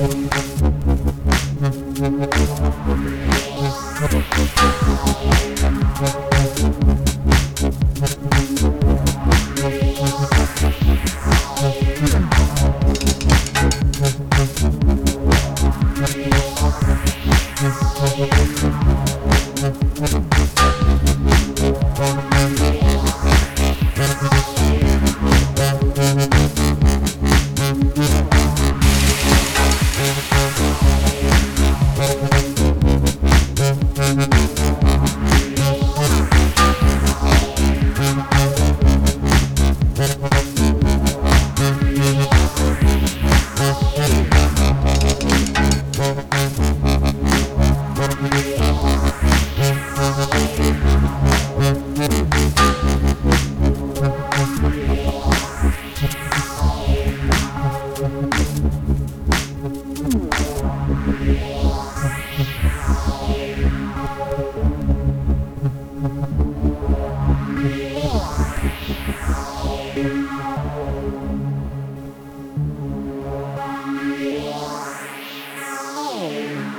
Thank